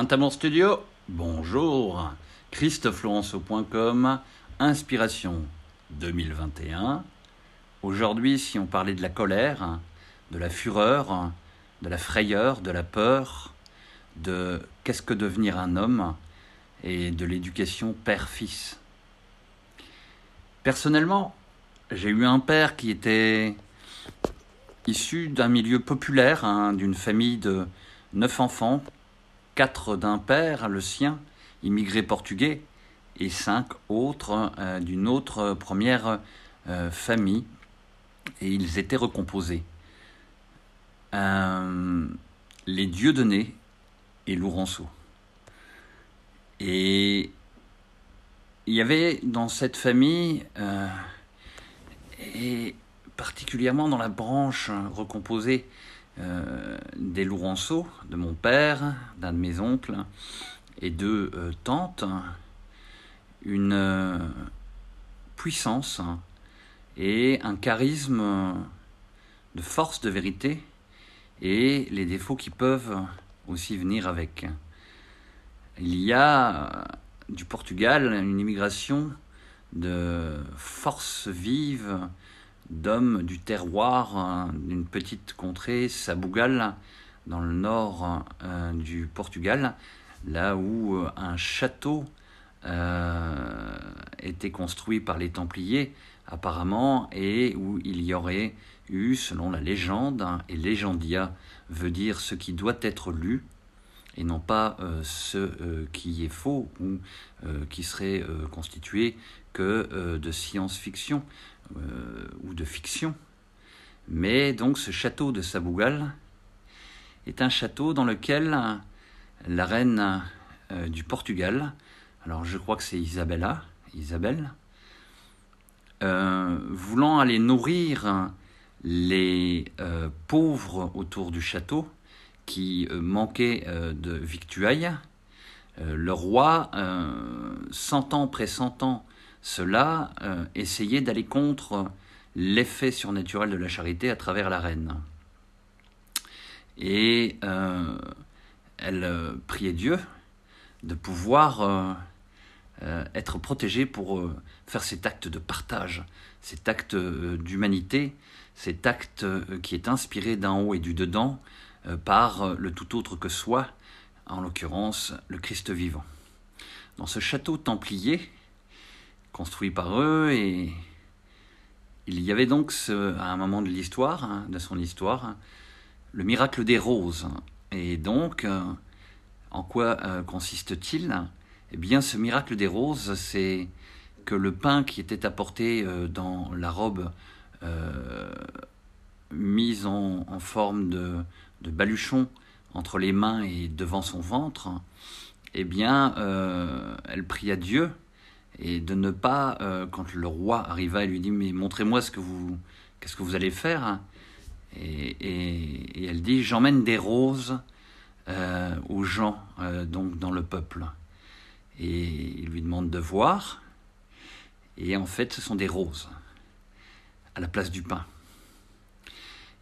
Saint-Amour Studio, bonjour. ChristopheLaurenceau.com, Inspiration 2021. Aujourd'hui, si on parlait de la colère, de la fureur, de la frayeur, de la peur, de qu'est-ce que devenir un homme et de l'éducation père-fils. Personnellement, j'ai eu un père qui était issu d'un milieu populaire, hein, d'une famille de neuf enfants, quatre d'un père, le sien, immigré portugais, et cinq autres euh, d'une autre première euh, famille, et ils étaient recomposés. Euh, les Dieudonné et Lourenço. Et il y avait dans cette famille, et particulièrement dans la branche recomposée des Lourenço, de mon père, d'un de mes oncles et deux tantes, une euh, puissance et un charisme de force de vérité et les défauts qui peuvent aussi venir avec. Il y a euh, du Portugal une immigration de force vive, d'hommes du terroir euh, d'une petite contrée, Sabougal, dans le nord du Portugal, là où un château euh, était construit par les Templiers apparemment et où il y aurait eu, selon la légende, et légendia veut dire ce qui doit être lu, et non pas euh, ce euh, qui est faux ou qui serait constitué que de science-fiction ou de fiction. Mais donc ce château de Sabougal est un château dans lequel la reine du Portugal alors je crois que c'est Isabella, Isabelle, euh, voulant aller nourrir les euh, pauvres autour du château qui euh, manquaient de victuailles, le roi, sentant, pressentant cela, essayait d'aller contre l'effet surnaturel de la charité à travers la reine. Et elle priait Dieu de pouvoir euh, être protégé pour euh, faire cet acte de partage, cet acte euh, d'humanité, cet acte qui est inspiré d'en haut et du dedans par le tout autre que soi, en l'occurrence le Christ vivant. Dans ce château templier, construit par eux, et il y avait donc à un moment de l'histoire, hein, de son histoire, le miracle des roses. Et donc, en quoi consiste-t-il? Eh bien, ce miracle des roses, c'est que le pain qui était apporté euh, dans la robe euh, mise en, forme de, baluchon entre les mains et devant son ventre, eh bien, euh, elle pria Dieu et de ne pas, quand le roi arriva, elle lui dit mais montrez-moi ce que vous, qu'est-ce que vous allez faire, et, et, elle dit j'emmène des roses aux gens donc dans le peuple et il lui demande de voir. Et en fait, ce sont des roses à la place du pain.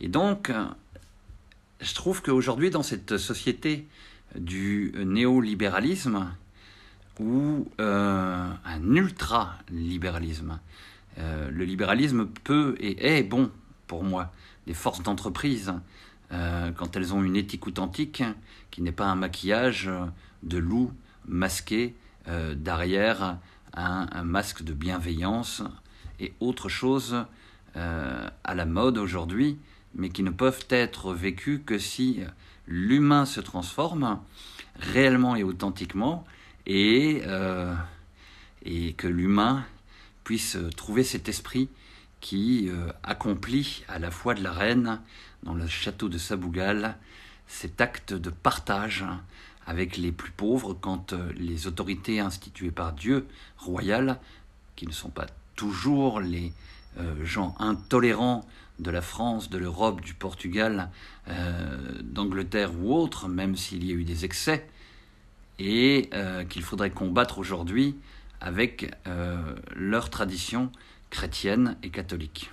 Et donc, je trouve qu'aujourd'hui, dans cette société du néolibéralisme, ou euh, un ultra-libéralisme, euh, le libéralisme peut et est bon pour moi. Des forces d'entreprise, euh, quand elles ont une éthique authentique, qui n'est pas un maquillage de loup masqué derrière un, masque de bienveillance et autre chose à la mode aujourd'hui, mais qui ne peuvent être vécues que si l'humain se transforme réellement et authentiquement et, euh, et que l'humain puisse trouver cet esprit qui accomplit à la fois de la reine dans le château de Sabougal cet acte de partage avec les plus pauvres quand euh, les autorités instituées par Dieu, royales, qui ne sont pas toujours les euh, gens intolérants de la France, de l'Europe, du Portugal, euh, d'Angleterre ou autres, même s'il y a eu des excès, et qu'il faudrait combattre aujourd'hui avec leur tradition chrétienne et catholique.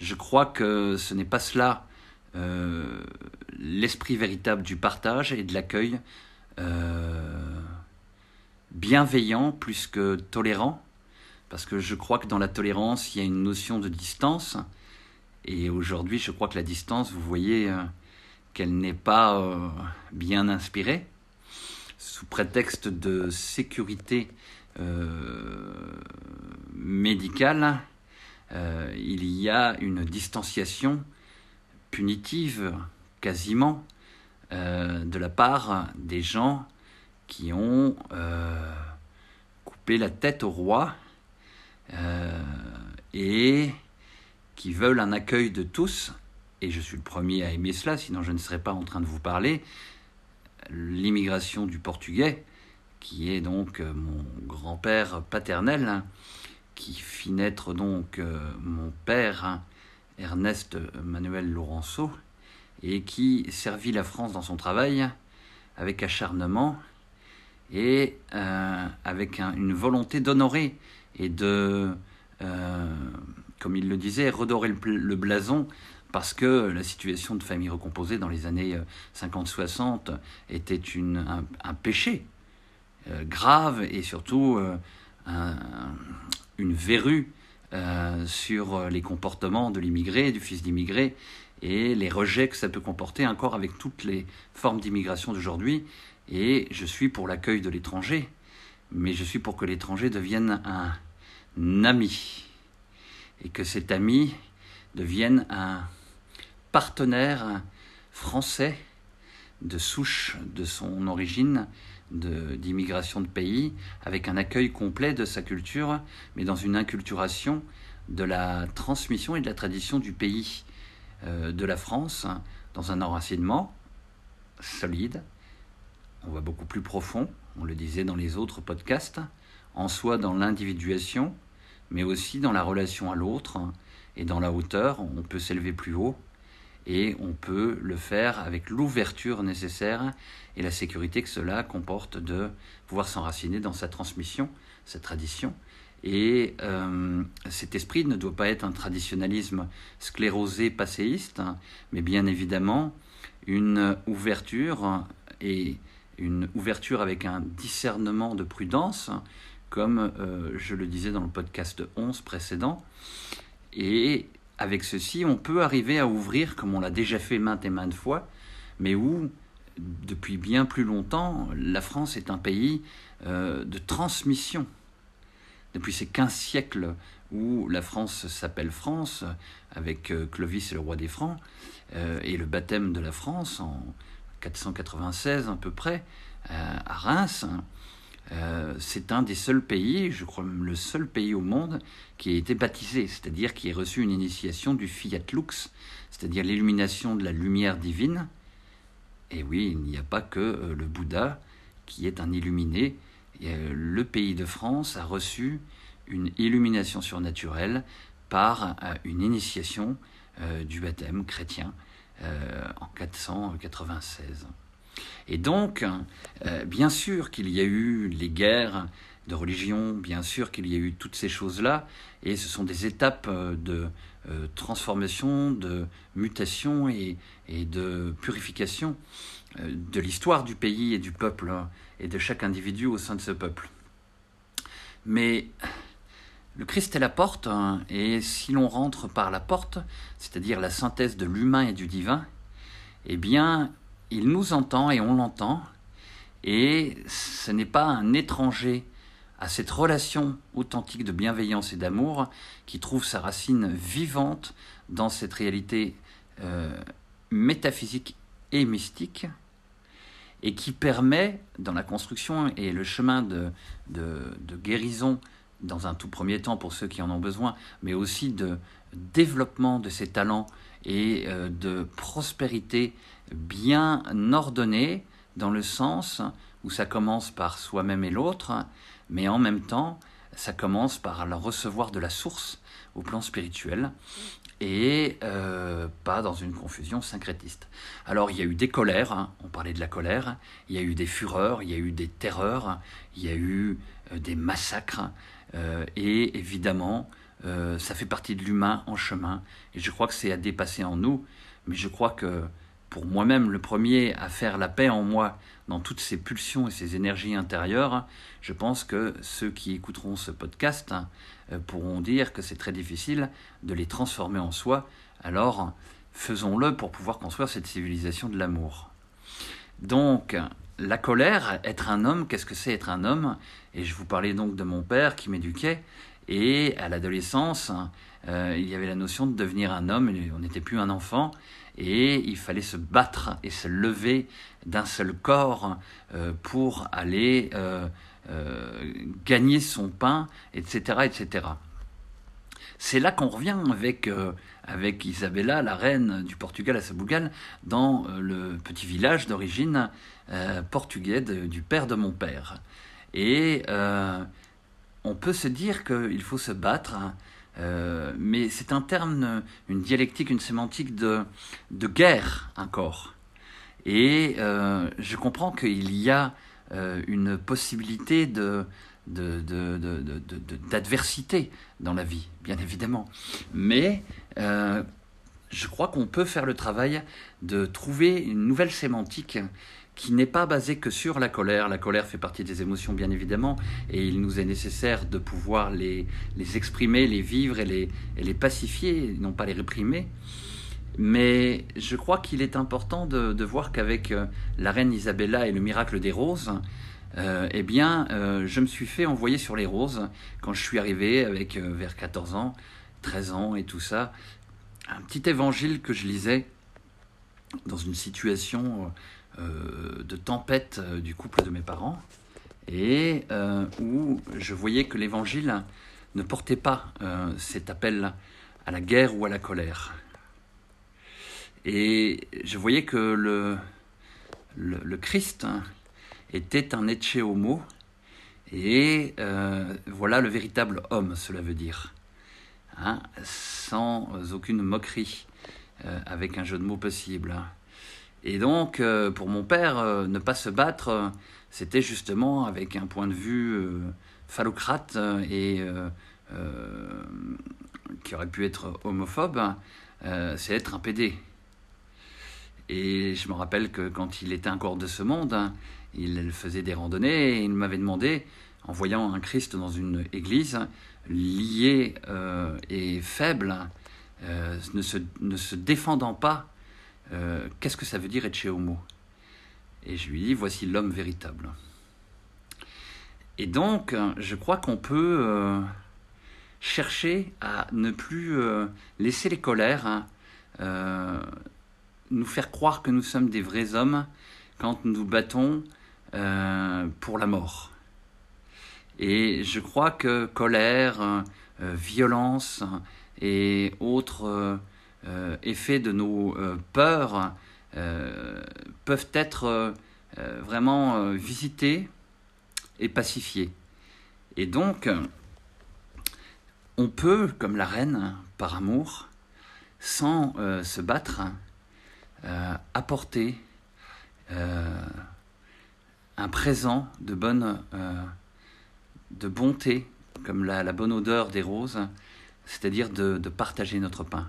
Je crois que ce n'est pas cela l'esprit véritable du partage et de l'accueil bienveillant plus que tolérant, parce que je crois que dans la tolérance, il y a une notion de distance, et aujourd'hui, je crois que la distance, vous voyez qu'elle n'est pas bien inspirée, sous prétexte de sécurité médicale, euh, il y a une distanciation punitive quasiment euh, de la part des gens qui ont euh, coupé la tête au roi et qui veulent un accueil de tous, et je suis le premier à aimer cela, sinon je ne serais pas en train de vous parler, l'immigration du portugais, qui est donc mon grand-père paternel, qui fit naître donc euh, mon père, hein, Ernest Manuel Laurenceau, et qui servit la France dans son travail avec acharnement et euh, avec une volonté d'honorer et de, euh, comme il le disait, redorer le, blason parce que la situation de famille recomposée dans les années 50-60 était un, péché grave et surtout un, une verrue euh, sur les comportements de l'immigré, du fils d'immigré, et les rejets que ça peut comporter encore avec toutes les formes d'immigration d'aujourd'hui. Et je suis pour l'accueil de l'étranger, mais je suis pour que l'étranger devienne un ami, et que cet ami devienne un partenaire français de souche de son origine d'immigration de, pays, avec un accueil complet de sa culture, mais dans une inculturation de la transmission et de la tradition du pays euh, de la France, dans un enracinement solide, on va beaucoup plus profond, on le disait dans les autres podcasts, en soi dans l'individuation, mais aussi dans la relation à l'autre et dans la hauteur, on peut s'élever plus haut et on peut le faire avec l'ouverture nécessaire et la sécurité que cela comporte de pouvoir s'enraciner dans sa transmission, sa tradition. Et euh, cet esprit ne doit pas être un traditionnalisme sclérosé, passéiste, hein, mais bien évidemment une ouverture et une ouverture avec un discernement de prudence, comme euh, je le disais dans le podcast 11 précédent, et avec ceci, on peut arriver à ouvrir, comme on l'a déjà fait maintes et maintes fois, mais où, depuis bien plus longtemps, la France est un pays euh, de transmission. Depuis ces 15 siècles où la France s'appelle France, avec euh, Clovis et le roi des Francs, euh, et le baptême de la France en 496 à peu près, à Reims, euh, c'est un des seuls pays, je crois même le seul pays au monde, qui a été baptisé, c'est-à-dire qui a reçu une initiation du Fiat Lux, c'est-à-dire l'illumination de la lumière divine. Et oui, il n'y a pas que euh, le Bouddha qui est un illuminé. Euh, le pays de France a reçu une illumination surnaturelle par une initiation du baptême chrétien en 496. Et donc, euh, bien sûr qu'il y a eu les guerres de religion, bien sûr qu'il y a eu toutes ces choses-là, et ce sont des étapes euh, de euh, transformation, de mutation et, de purification de l'histoire du pays et du peuple et de chaque individu au sein de ce peuple. Mais le Christ est la porte, hein, et si l'on rentre par la porte, c'est-à-dire la synthèse de l'humain et du divin, eh bien, il nous entend et on l'entend, et ce n'est pas un étranger à cette relation authentique de bienveillance et d'amour qui trouve sa racine vivante dans cette réalité euh, métaphysique et mystique, et qui permet, dans la construction et le chemin de, guérison, dans un tout premier temps pour ceux qui en ont besoin, mais aussi de développement de ces talents et euh, de prospérité bien ordonnée dans le sens où ça commence par soi-même et l'autre, mais en même temps, ça commence par le recevoir de la source au plan spirituel et euh, pas dans une confusion syncrétiste. Alors il y a eu des colères, hein, on parlait de la colère, il y a eu des fureurs, il y a eu des terreurs, il y a eu euh, des massacres, et évidemment euh, ça fait partie de l'humain en chemin. Et je crois que c'est à dépasser en nous. Mais je crois que pour moi-même le premier à faire la paix en moi dans toutes ces pulsions et ces énergies intérieures, je pense que ceux qui écouteront ce podcast euh, pourront dire que c'est très difficile de les transformer en soi. Alors, faisons-le pour pouvoir construire cette civilisation de l'amour. Donc, la colère, être un homme, qu'est-ce que c'est être un homme? Et je vous parlais donc de mon père qui m'éduquait. Et à l'adolescence, euh, il y avait la notion de devenir un homme, on n'était plus un enfant, et il fallait se battre et se lever d'un seul corps euh, pour aller euh, gagner son pain, etc. etc. C'est là qu'on revient avec, Isabella, la reine du Portugal à Sabougal, dans le petit village d'origine portugais du père de mon père. Et on peut se dire qu'il faut se battre euh, mais c'est un terme, une dialectique, une sémantique de, de guerre, un corps. Et euh, je comprends qu'il y a euh, une possibilité de, d'adversité dans la vie, bien évidemment. Mais je crois qu'on peut faire le travail de trouver une nouvelle sémantique qui n'est pas basé que sur la colère. La colère fait partie des émotions, bien évidemment, et il nous est nécessaire de pouvoir les, exprimer, les vivre et les, et les pacifier, non pas les réprimer. Mais je crois qu'il est important de, de voir qu'avec euh, la reine Isabella et le miracle des roses, euh, eh bien, euh, je me suis fait envoyer sur les roses quand je suis arrivé avec vers 14 ans, 13 ans et tout ça, un petit évangile que je lisais dans une situation euh, de tempête euh, du couple de mes parents, et euh, où je voyais que l'Évangile ne portait pas cet appel à la guerre ou à la colère. Et je voyais que le, le, Christ était un etche homo, et voilà le véritable homme, cela veut dire, hein, sans aucune moquerie, avec un jeu de mots possible. Et donc, euh, pour mon père, euh, ne pas se battre, euh, c'était justement avec un point de vue phallocrate et qui aurait pu être homophobe, c'est être un PD. Et je me rappelle que quand il était encore de ce monde, il faisait des randonnées et il m'avait demandé, en voyant un Christ dans une église, lié et faible, ne, se, ne se défendant pas euh, qu'est-ce que ça veut dire être Homo? Et je lui dis, voici l'homme véritable. Et donc, je crois qu'on peut euh, chercher à ne plus euh, laisser les colères hein, nous faire croire que nous sommes des vrais hommes quand nous nous battons pour la mort. Et je crois que colère, violence et autres euh, effets de nos euh, peurs euh, peuvent être vraiment visités et pacifiés. Et donc, on peut, comme la reine, par amour, sans se battre, apporter un présent de bonne, de bonté, comme la, bonne odeur des roses, c'est-à-dire de partager notre pain.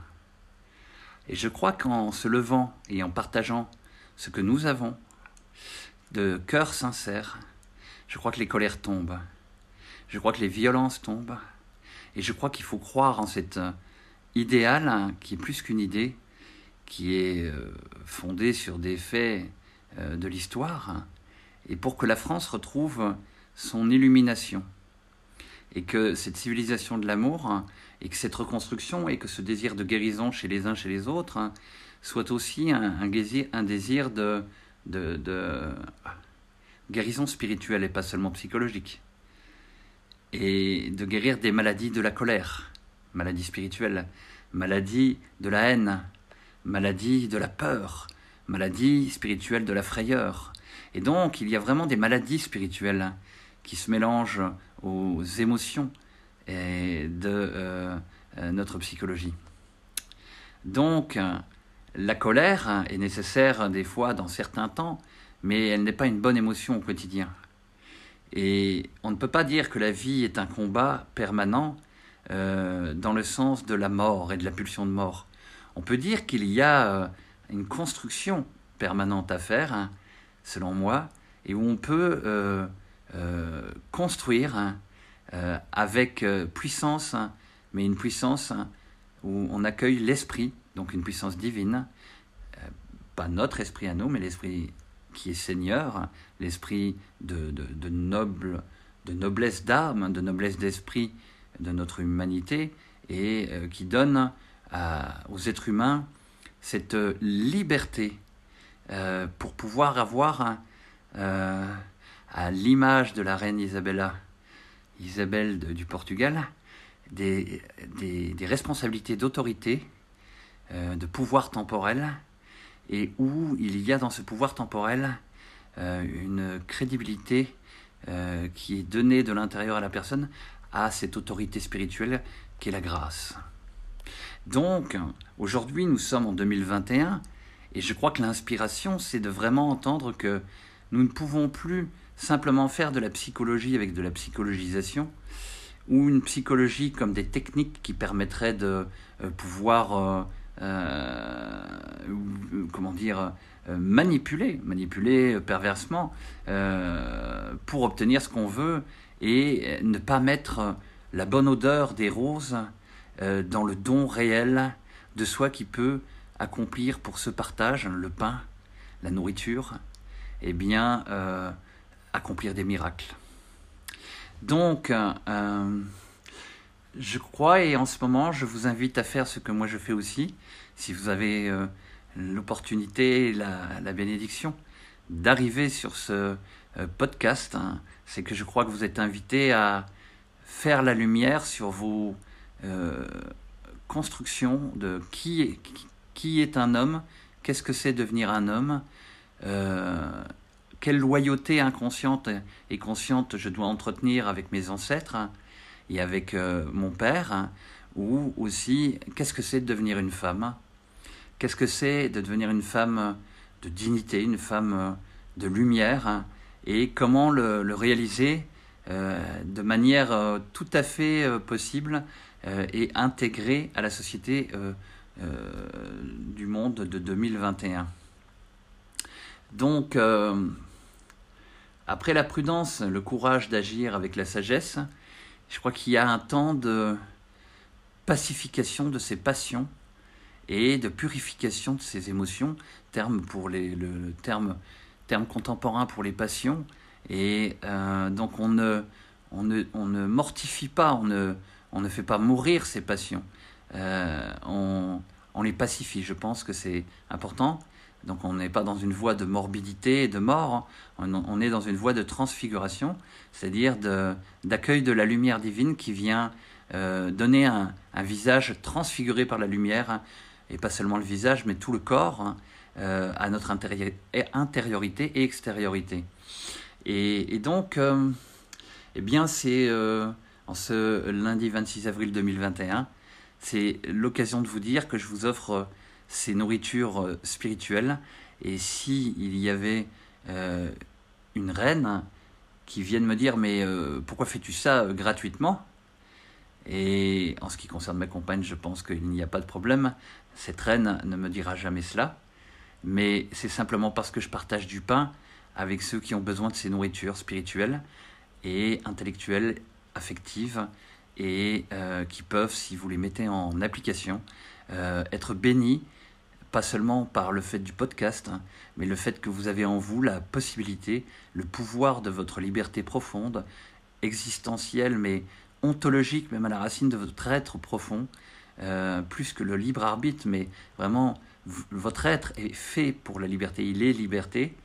Et je crois qu'en se levant et en partageant ce que nous avons, de cœur sincère, je crois que les colères tombent. Je crois que les violences tombent. Et je crois qu'il faut croire en cet euh, idéal hein, qui est plus qu'une idée, qui est euh, fondée sur des faits euh, de l'histoire, et pour que la France retrouve son illumination. Et que cette civilisation de l'amour et que cette reconstruction et que ce désir de guérison chez les uns, chez les autres, soit aussi un, désir, un désir de, de, guérison spirituelle et pas seulement psychologique. Et de guérir des maladies de la colère, maladies spirituelles, maladies de la haine, maladies de la peur, maladies spirituelles de la frayeur. Et donc, il y a vraiment des maladies spirituelles qui se mélangent aux émotions de euh, euh, notre psychologie. Donc, la colère est nécessaire des fois dans certains temps, mais elle n'est pas une bonne émotion au quotidien. Et on ne peut pas dire que la vie est un combat permanent euh, dans le sens de la mort et de la pulsion de mort. On peut dire qu'il y a une construction permanente à faire, hein, selon moi, et où on peut euh, euh, construire hein, euh, avec puissance, hein, mais une puissance où on accueille l'esprit, donc une puissance divine, pas notre esprit à nous, mais l'esprit qui est Seigneur, l'esprit de noblesse d'âme, de noblesse d'esprit de notre humanité, et qui donne aux êtres humains cette liberté euh, pour pouvoir avoir, euh, à l'image de la reine Isabella, Isabelle du Portugal, des, responsabilités d'autorité, euh, de pouvoir temporel, et où il y a dans ce pouvoir temporel une crédibilité qui est donnée de l'intérieur à la personne à cette autorité spirituelle qui est la grâce. Donc, aujourd'hui, nous sommes en 2021, et je crois que l'inspiration, c'est de vraiment entendre que nous ne pouvons plus simplement faire de la psychologie avec de la psychologisation, ou une psychologie comme des techniques qui permettraient de euh, pouvoir, euh, euh, comment dire, manipuler, manipuler perversement pour obtenir ce qu'on veut et ne pas mettre la bonne odeur des roses dans le don réel de soi qui peut accomplir pour ce partage, le pain, la nourriture, eh bien, euh, accomplir des miracles. Donc, euh, je crois, et en ce moment, je vous invite à faire ce que moi je fais aussi, si vous avez euh, l'opportunité, la, la, bénédiction, d'arriver sur ce podcast, hein, c'est que je crois que vous êtes invité à faire la lumière sur vos constructions de qui, qui qui est un homme Qu'est-ce que c'est devenir un homme euh, Quelle loyauté inconsciente et consciente je dois entretenir avec mes ancêtres et avec euh, mon père Ou aussi, qu'est-ce que c'est de devenir une femme? Qu'est-ce que c'est de devenir une femme de dignité, une femme de lumière? Et comment le, réaliser euh, de manière tout à fait possible et intégrée à la société euh, du monde de 2021. Donc, euh, après la prudence, le courage d'agir avec la sagesse, je crois qu'il y a un temps de pacification de ses passions et de purification de ses émotions, terme pour les, le, terme, terme contemporain pour les passions. Et euh, donc on ne, on, ne, on ne mortifie pas, on ne, on ne fait pas mourir ses passions. Euh, on, les pacifie. Je pense que c'est important. Donc on n'est pas dans une voie de morbidité et de mort, on, est dans une voie de transfiguration, c'est-à-dire d'accueil de, la lumière divine qui vient euh, donner un, visage transfiguré par la lumière, et pas seulement le visage, mais tout le corps, hein, euh, à notre intériorité et extériorité. Et, donc, eh bien, c'est en ce lundi 26 avril 2021 c'est l'occasion de vous dire que je vous offre euh, ces nourritures euh, spirituelles. Et si il y avait euh, une reine qui vienne me dire mais pourquoi fais-tu ça gratuitement? Et en ce qui concerne ma compagne, je pense qu'il n'y a pas de problème. Cette reine ne me dira jamais cela. Mais c'est simplement parce que je partage du pain avec ceux qui ont besoin de ces nourritures spirituelles et intellectuelles, affectives et euh, qui peuvent, si vous les mettez en application, euh, être bénis, pas seulement par le fait du podcast, hein, mais le fait que vous avez en vous la possibilité, le pouvoir de votre liberté profonde, existentielle, mais ontologique, même à la racine de votre être profond, euh, plus que le libre arbitre, mais vraiment votre être est fait pour la liberté, il est liberté, et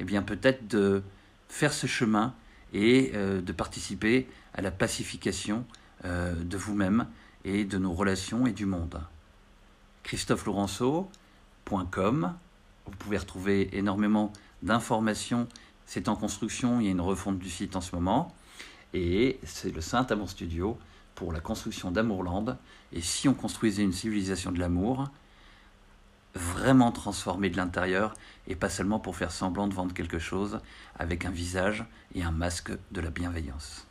eh bien peut-être de faire ce chemin et de participer à la pacification euh, de vous-même et de nos relations et du monde. ChristopheLaurenceau.com Vous pouvez retrouver énormément d'informations. C'est en construction, il y a une refonte du site en ce moment. Et c'est le Saint Amour Studio pour la construction d'Amourland. Et si on construisait une civilisation de l'amour, vraiment transformé de l'intérieur et pas seulement pour faire semblant de vendre quelque chose avec un visage et un masque de la bienveillance.